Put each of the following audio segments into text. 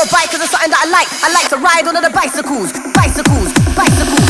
your bike cause it's something that I like. I like to ride on the bicycles, bicycles, bicycles.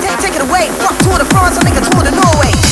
Take it away. Fuck tour de France, I think a tour to Norway.